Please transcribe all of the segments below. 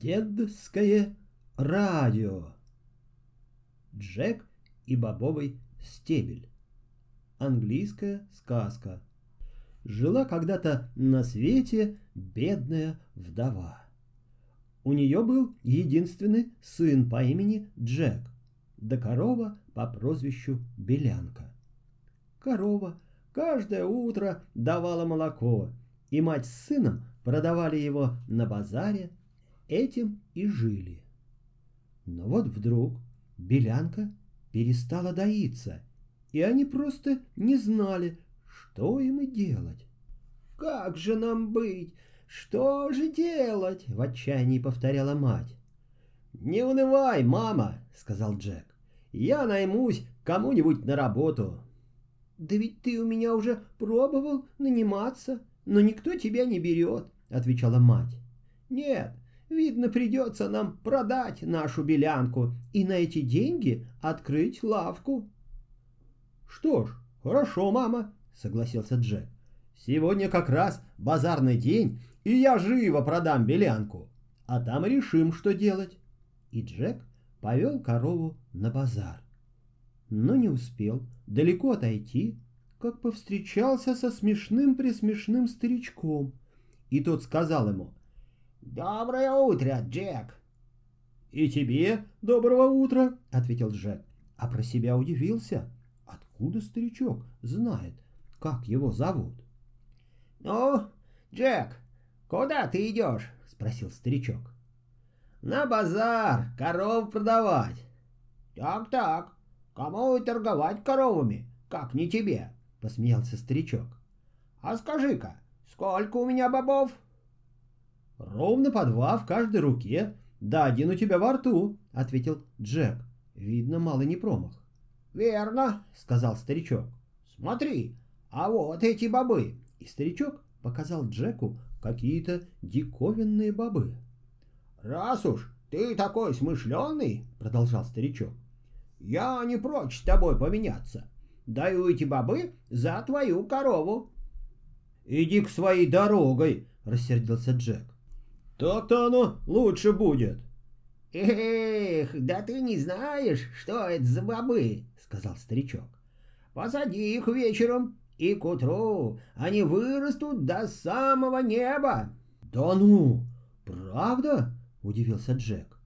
Дедское радио. Джек и бобовый стебель. Английская сказка. Жила когда-то на свете бедная вдова. У нее был единственный сын по имени Джек, да корова по прозвищу Белянка. Корова каждое утро давала молоко, и мать с сыном продавали его на базаре этим и жили. Но вот вдруг белянка перестала доиться, и они просто не знали, что им и делать. «Как же нам быть? Что же делать?» — в отчаянии повторяла мать. «Не унывай, мама!» — сказал Джек. «Я наймусь кому-нибудь на работу». «Да ведь ты у меня уже пробовал наниматься, но никто тебя не берет», — отвечала мать. «Нет, Видно, придется нам продать нашу белянку и на эти деньги открыть лавку. Что ж, хорошо, мама, согласился Джек. Сегодня как раз базарный день, и я живо продам белянку. А там решим, что делать. И Джек повел корову на базар. Но не успел далеко отойти, как повстречался со смешным-присмешным старичком. И тот сказал ему — «Доброе утро, Джек!» «И тебе доброго утра!» — ответил Джек, а про себя удивился. Откуда старичок знает, как его зовут? «Ну, Джек, куда ты идешь?» — спросил старичок. «На базар коров продавать». «Так-так, кому торговать коровами, как не тебе?» — посмеялся старичок. «А скажи-ка, сколько у меня бобов?» «Ровно по два в каждой руке, да один у тебя во рту», — ответил Джек. Видно, малый не промах. «Верно», — сказал старичок. «Смотри, а вот эти бобы». И старичок показал Джеку какие-то диковинные бобы. «Раз уж ты такой смышленый», — продолжал старичок, — «я не прочь с тобой поменяться. Даю эти бобы за твою корову». «Иди к своей дорогой», — рассердился Джек. Так-то оно лучше будет. Эх, да ты не знаешь, что это за бобы, сказал старичок. Посади их вечером, и к утру они вырастут до самого неба. Да ну, правда? Удивился Джек.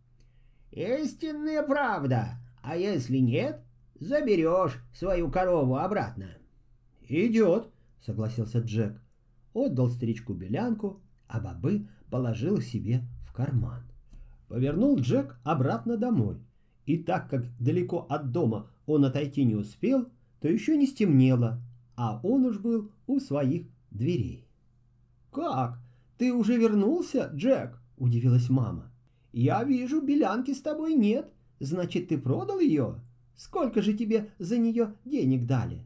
Истинная правда. А если нет, заберешь свою корову обратно. Идет, согласился Джек. Отдал старичку белянку, а бобы положил себе в карман. Повернул Джек обратно домой. И так как далеко от дома он отойти не успел, то еще не стемнело, а он уж был у своих дверей. «Как? Ты уже вернулся, Джек?» – удивилась мама. «Я вижу, белянки с тобой нет. Значит, ты продал ее? Сколько же тебе за нее денег дали?»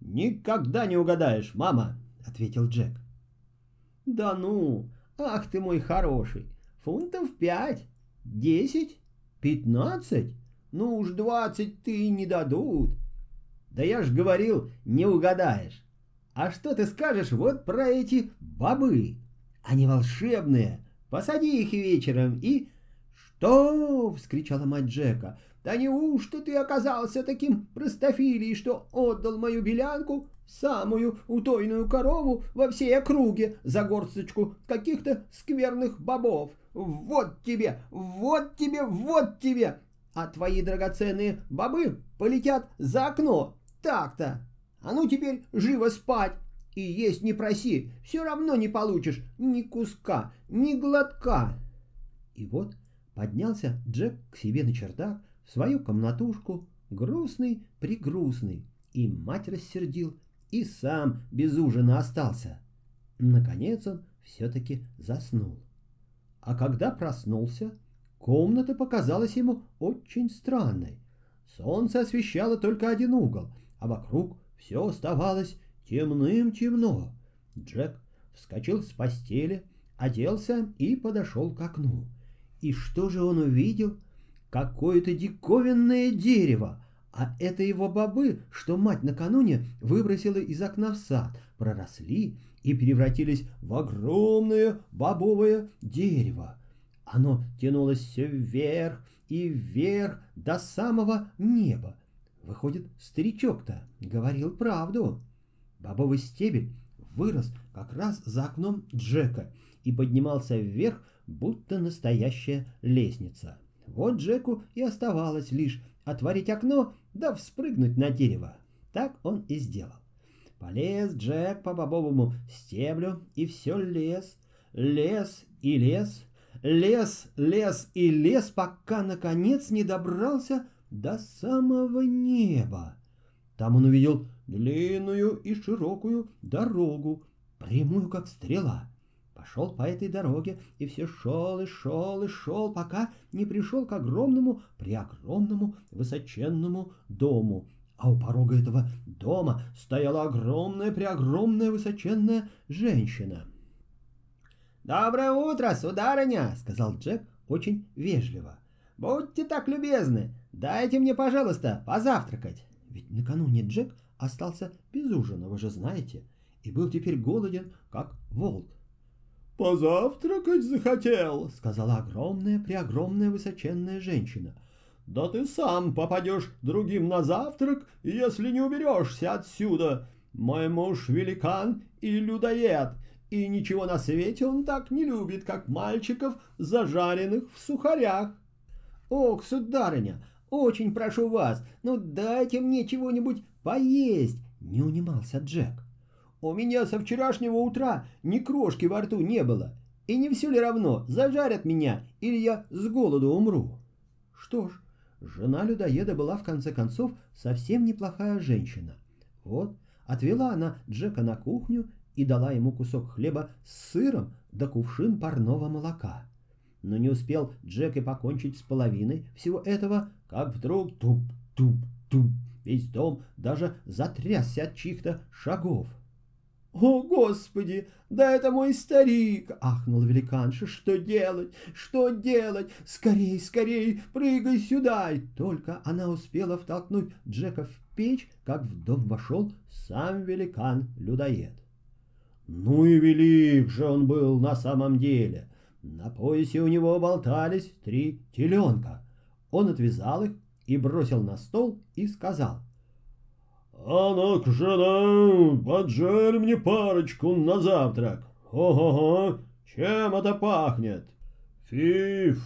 «Никогда не угадаешь, мама», — ответил Джек. «Да ну, Ах ты мой хороший, фунтов пять, десять, пятнадцать, ну уж двадцать ты не дадут. Да я ж говорил, не угадаешь. А что ты скажешь вот про эти бобы? Они волшебные. Посади их вечером и... «Что?» — вскричала мать Джека. «Да неужто ты оказался таким простофилией, что отдал мою белянку самую утойную корову во всей округе за горсточку каких-то скверных бобов. Вот тебе, вот тебе, вот тебе! А твои драгоценные бобы полетят за окно. Так-то. А ну теперь живо спать. И есть не проси, все равно не получишь ни куска, ни глотка. И вот поднялся Джек к себе на чердак, в свою комнатушку, грустный-пригрустный, и мать рассердил, и сам без ужина остался. Наконец он все-таки заснул. А когда проснулся, комната показалась ему очень странной. Солнце освещало только один угол, а вокруг все оставалось темным-темно. Джек вскочил с постели, оделся и подошел к окну. И что же он увидел? Какое-то диковинное дерево, а это его бобы, что мать накануне выбросила из окна в сад, проросли и превратились в огромное бобовое дерево. Оно тянулось все вверх и вверх до самого неба. Выходит, старичок-то говорил правду. Бобовый стебель вырос как раз за окном Джека и поднимался вверх, будто настоящая лестница. Вот Джеку и оставалось лишь отворить окно да вспрыгнуть на дерево. Так он и сделал. Полез Джек по бобовому стеблю и все лез, лез и лез, лез, лез и лез, пока наконец не добрался до самого неба. Там он увидел длинную и широкую дорогу, прямую как стрела. Пошел по этой дороге и все шел и шел и шел, пока не пришел к огромному, преогромному, высоченному дому. А у порога этого дома стояла огромная, преогромная, высоченная женщина. «Доброе утро, сударыня!» — сказал Джек очень вежливо. «Будьте так любезны, дайте мне, пожалуйста, позавтракать». Ведь накануне Джек остался без ужина, вы же знаете, и был теперь голоден, как волк. «Позавтракать захотел», — сказала огромная, преогромная, высоченная женщина. «Да ты сам попадешь другим на завтрак, если не уберешься отсюда. Мой муж великан и людоед, и ничего на свете он так не любит, как мальчиков, зажаренных в сухарях». «Ох, сударыня, очень прошу вас, ну дайте мне чего-нибудь поесть!» — не унимался Джек. «У меня со вчерашнего утра ни крошки во рту не было. И не все ли равно, зажарят меня, или я с голоду умру?» Что ж, жена людоеда была в конце концов совсем неплохая женщина. Вот, отвела она Джека на кухню и дала ему кусок хлеба с сыром да кувшин парного молока. Но не успел Джек и покончить с половиной всего этого, как вдруг туп-туп-туп, весь дом даже затрясся от чьих-то шагов. «О, Господи! Да это мой старик!» — ахнул великанша. «Что делать? Что делать? Скорей, скорей, прыгай сюда!» И только она успела втолкнуть Джека в печь, как в дом вошел сам великан-людоед. Ну и велик же он был на самом деле. На поясе у него болтались три теленка. Он отвязал их и бросил на стол и сказал. «А ну-ка, жена, поджарь мне парочку на завтрак. Ого-го, чем это пахнет?» «Фи-фай-фо-фут,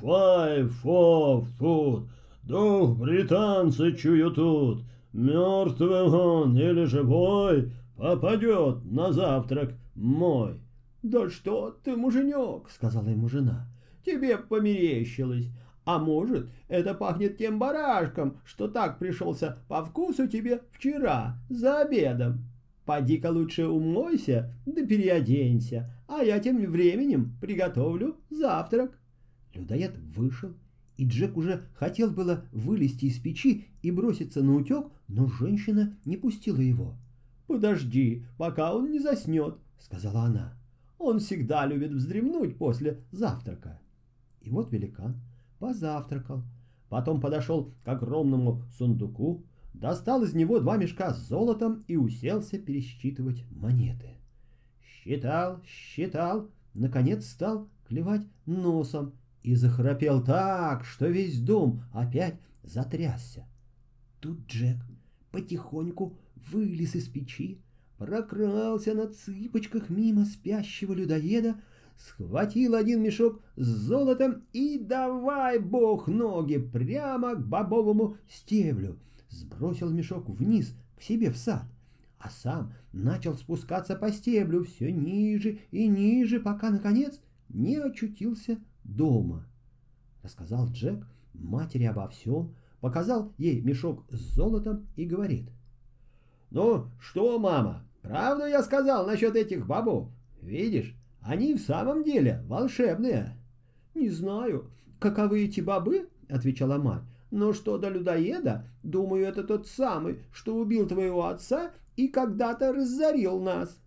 дух британца чую тут. Мертвый он или живой попадет на завтрак мой». «Да что ты, муженек!» — сказала ему жена. «Тебе померещилось. А может, это пахнет тем барашком, что так пришелся по вкусу тебе вчера, за обедом. Поди-ка лучше умойся, да переоденься, а я тем временем приготовлю завтрак». Людоед вышел, и Джек уже хотел было вылезти из печи и броситься на утек, но женщина не пустила его. «Подожди, пока он не заснет», — сказала она. «Он всегда любит вздремнуть после завтрака». И вот великан позавтракал, потом подошел к огромному сундуку, достал из него два мешка с золотом и уселся пересчитывать монеты. Считал, считал, наконец стал клевать носом и захрапел так, что весь дом опять затрясся. Тут Джек потихоньку вылез из печи, прокрался на цыпочках мимо спящего людоеда, схватил один мешок с золотом и давай бог ноги прямо к бобовому стеблю. Сбросил мешок вниз, к себе в сад, а сам начал спускаться по стеблю все ниже и ниже, пока, наконец, не очутился дома. Рассказал Джек матери обо всем, показал ей мешок с золотом и говорит. «Ну что, мама, правду я сказал насчет этих бобов? Видишь, они в самом деле волшебные. Не знаю, каковы эти бобы, отвечала мать. Но что до людоеда, думаю, это тот самый, что убил твоего отца и когда-то разорил нас.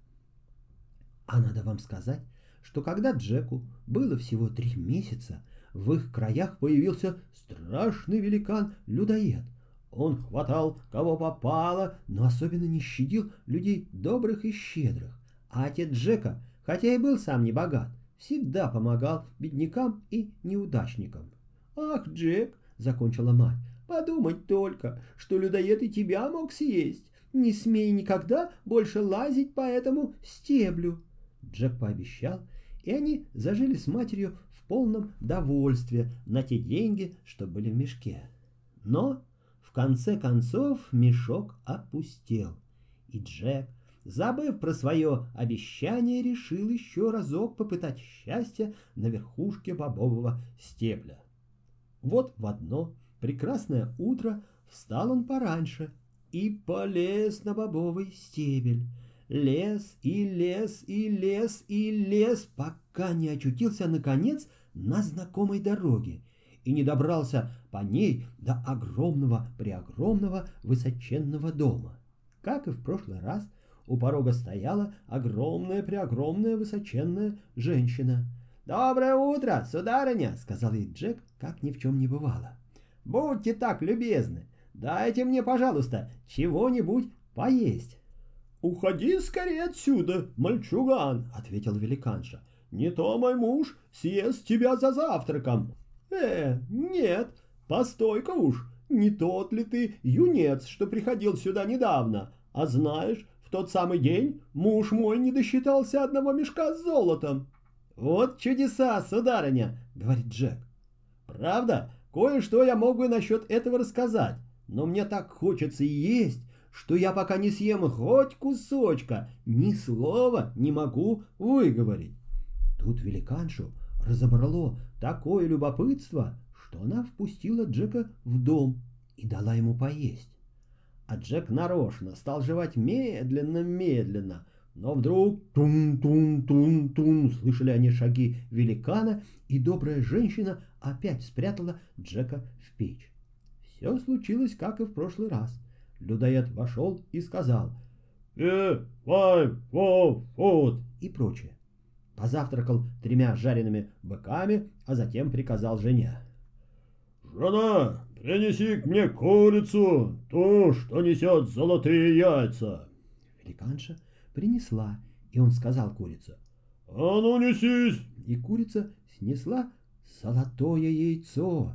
А надо вам сказать, что когда Джеку было всего три месяца, в их краях появился страшный великан-людоед. Он хватал кого попало, но особенно не щадил людей добрых и щедрых. А отец Джека хотя и был сам не богат, всегда помогал беднякам и неудачникам. «Ах, Джек!» — закончила мать. «Подумать только, что людоед и тебя мог съесть. Не смей никогда больше лазить по этому стеблю». Джек пообещал, и они зажили с матерью в полном довольстве на те деньги, что были в мешке. Но в конце концов мешок опустел, и Джек, забыв про свое обещание, решил еще разок попытать счастье на верхушке бобового стебля. Вот в одно прекрасное утро встал он пораньше и полез на бобовый стебель. Лес и лес и лес и лес, пока не очутился, наконец, на знакомой дороге и не добрался по ней до огромного-преогромного высоченного дома. Как и в прошлый раз, у порога стояла огромная-преогромная высоченная женщина. «Доброе утро, сударыня!» — сказал ей Джек, как ни в чем не бывало. «Будьте так любезны, дайте мне, пожалуйста, чего-нибудь поесть». «Уходи скорее отсюда, мальчуган!» — ответил великанша. «Не то мой муж съест тебя за завтраком!» «Э, нет, постой-ка уж, не тот ли ты юнец, что приходил сюда недавно? А знаешь, тот самый день муж мой не досчитался одного мешка с золотом!» «Вот чудеса, сударыня!» — говорит Джек. «Правда, кое-что я мог бы насчет этого рассказать, но мне так хочется есть, что я пока не съем хоть кусочка, ни слова не могу выговорить. Тут великаншу разобрало такое любопытство, что она впустила Джека в дом и дала ему поесть. А Джек нарочно стал жевать медленно-медленно, но вдруг тун-тун-тун-тун слышали они шаги великана, и добрая женщина опять спрятала Джека в печь. Все случилось, как и в прошлый раз. Людоед вошел и сказал «Э, вай, во, вот» и прочее. Позавтракал тремя жареными быками, а затем приказал жене. «Жена, принеси к мне курицу, ту, что несет золотые яйца». Великанша принесла, и он сказал курице. «А ну несись!» И курица снесла золотое яйцо.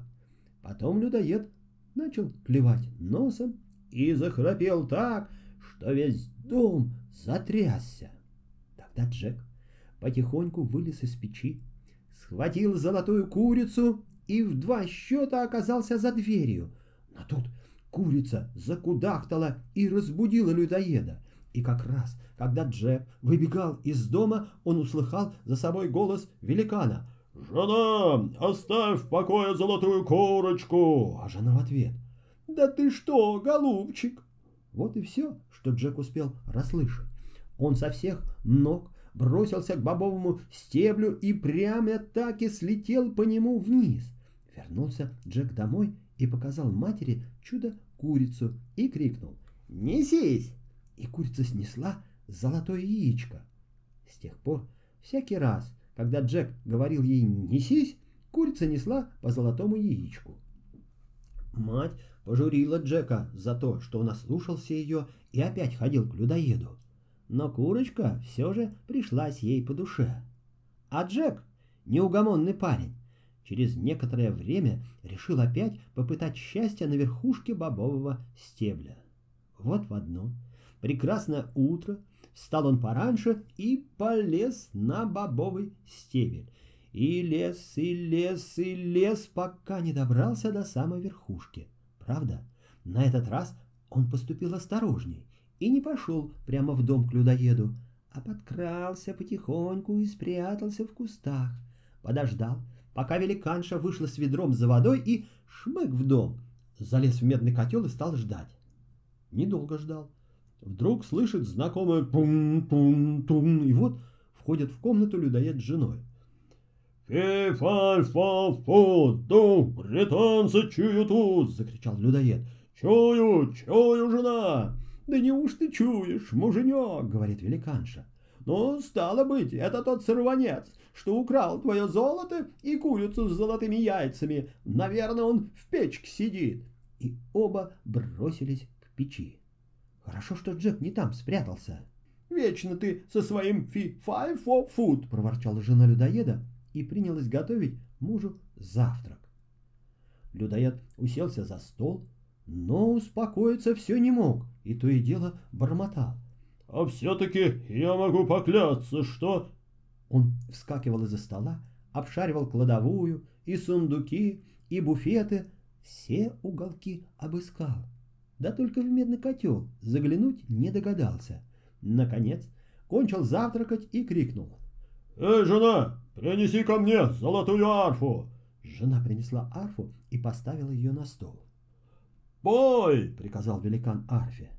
Потом людоед начал клевать носом и захрапел так, что весь дом затрясся. Тогда Джек потихоньку вылез из печи, схватил золотую курицу и в два счета оказался за дверью. Но тут курица закудахтала и разбудила людоеда. И как раз, когда Джек выбегал из дома, он услыхал за собой голос великана. «Жена, оставь в покое золотую курочку!» А жена в ответ. «Да ты что, голубчик?» Вот и все, что Джек успел расслышать. Он со всех ног бросился к бобовому стеблю и прямо так и слетел по нему вниз. Вернулся Джек домой и показал матери чудо-курицу и крикнул «Несись!» И курица снесла золотое яичко. С тех пор всякий раз, когда Джек говорил ей «несись», курица несла по золотому яичку. Мать пожурила Джека за то, что он ослушался ее и опять ходил к людоеду. Но курочка все же пришлась ей по душе. А Джек, неугомонный парень, через некоторое время решил опять попытать счастье на верхушке бобового стебля. Вот в одно прекрасное утро встал он пораньше и полез на бобовый стебель. И лес, и лес, и лес, пока не добрался до самой верхушки. Правда, на этот раз он поступил осторожней и не пошел прямо в дом к людоеду, а подкрался потихоньку и спрятался в кустах. Подождал, пока великанша вышла с ведром за водой и шмык в дом. Залез в медный котел и стал ждать. Недолго ждал. Вдруг слышит знакомое тун-тун-тун, и вот входит в комнату людоед с женой. «Фи-фай-фа-фу, ду, британцы чую тут!» — закричал людоед. «Чую, чую, жена!» «Да неужто чуешь, муженек?» — говорит великанша. «Ну, стало быть, это тот сорванец, что украл твое золото и курицу с золотыми яйцами. Наверное, он в печке сидит». И оба бросились к печи. Хорошо, что Джек не там спрятался. Вечно ты со своим фи-фай-фо-фуд!» — проворчала жена людоеда и принялась готовить мужу завтрак. Людоед уселся за стол, но успокоиться все не мог, и то и дело бормотал. «А все-таки я могу поклясться, что...» Он вскакивал из-за стола, обшаривал кладовую и сундуки, и буфеты, все уголки обыскал. Да только в медный котел заглянуть не догадался. Наконец, кончил завтракать и крикнул. «Эй, жена, принеси ко мне золотую арфу!» Жена принесла арфу и поставила ее на стол. «Пой!» — приказал великан арфе.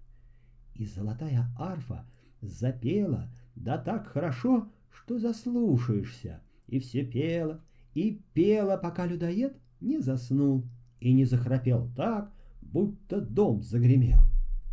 И золотая арфа запела, да так хорошо, что заслушаешься. И все пела, и пела, пока людоед не заснул и не захрапел так, будто дом загремел.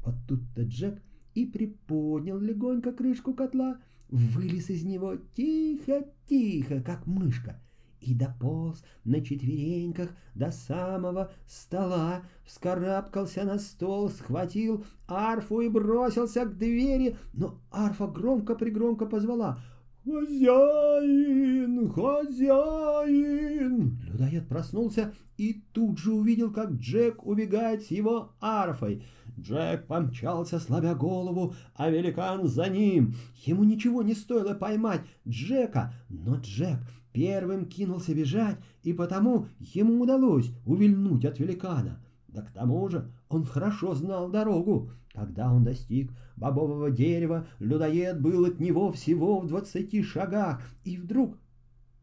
Вот тут-то Джек и приподнял легонько крышку котла, вылез из него тихо-тихо, как мышка, и дополз на четвереньках до самого стола, вскарабкался на стол, схватил арфу и бросился к двери, но арфа громко-пригромко позвала «Хозяин! Хозяин!» Людоед проснулся и тут же увидел, как Джек убегает с его арфой. Джек помчался, слабя голову, а великан за ним. Ему ничего не стоило поймать Джека, но Джек первым кинулся бежать, и потому ему удалось увильнуть от великана. Да к тому же он хорошо знал дорогу. Когда он достиг бобового дерева, людоед был от него всего в двадцати шагах, и вдруг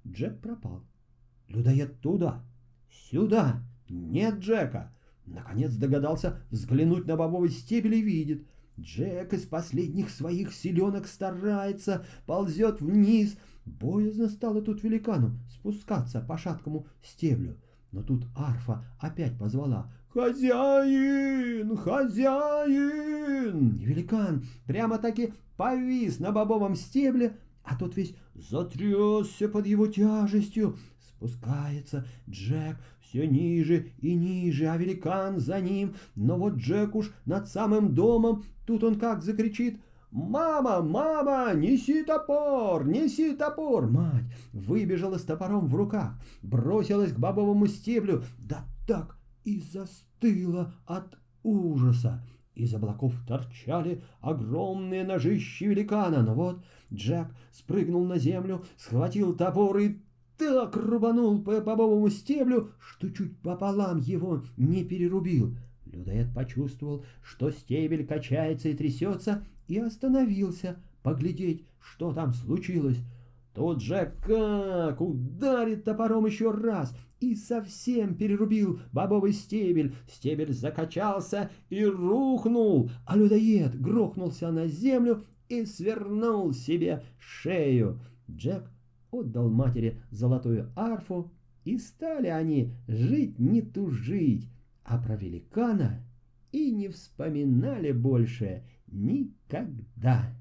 Джек пропал. Людоед туда, сюда, нет Джека. Наконец догадался взглянуть на бобовый стебель и видит. Джек из последних своих силенок старается, ползет вниз, Боязно стало тут великану спускаться по шаткому стеблю. Но тут арфа опять позвала «Хозяин! Хозяин!» И великан прямо-таки повис на бобовом стебле, а тот весь затрясся под его тяжестью. Спускается Джек все ниже и ниже, а великан за ним. Но вот Джек уж над самым домом, тут он как закричит — «Мама, мама, неси топор, неси топор!» Мать выбежала с топором в руках, бросилась к бобовому стеблю, да так и застыла от ужаса. Из облаков торчали огромные ножищи великана, но вот Джек спрыгнул на землю, схватил топор и так рубанул по бобовому стеблю, что чуть пополам его не перерубил. Людоед почувствовал, что стебель качается и трясется, и остановился поглядеть, что там случилось. Тут же как ударит топором еще раз и совсем перерубил бобовый стебель. Стебель закачался и рухнул, а людоед грохнулся на землю и свернул себе шею. Джек отдал матери золотую арфу, и стали они жить не тужить, а про великана и не вспоминали больше никогда.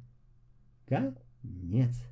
Конец.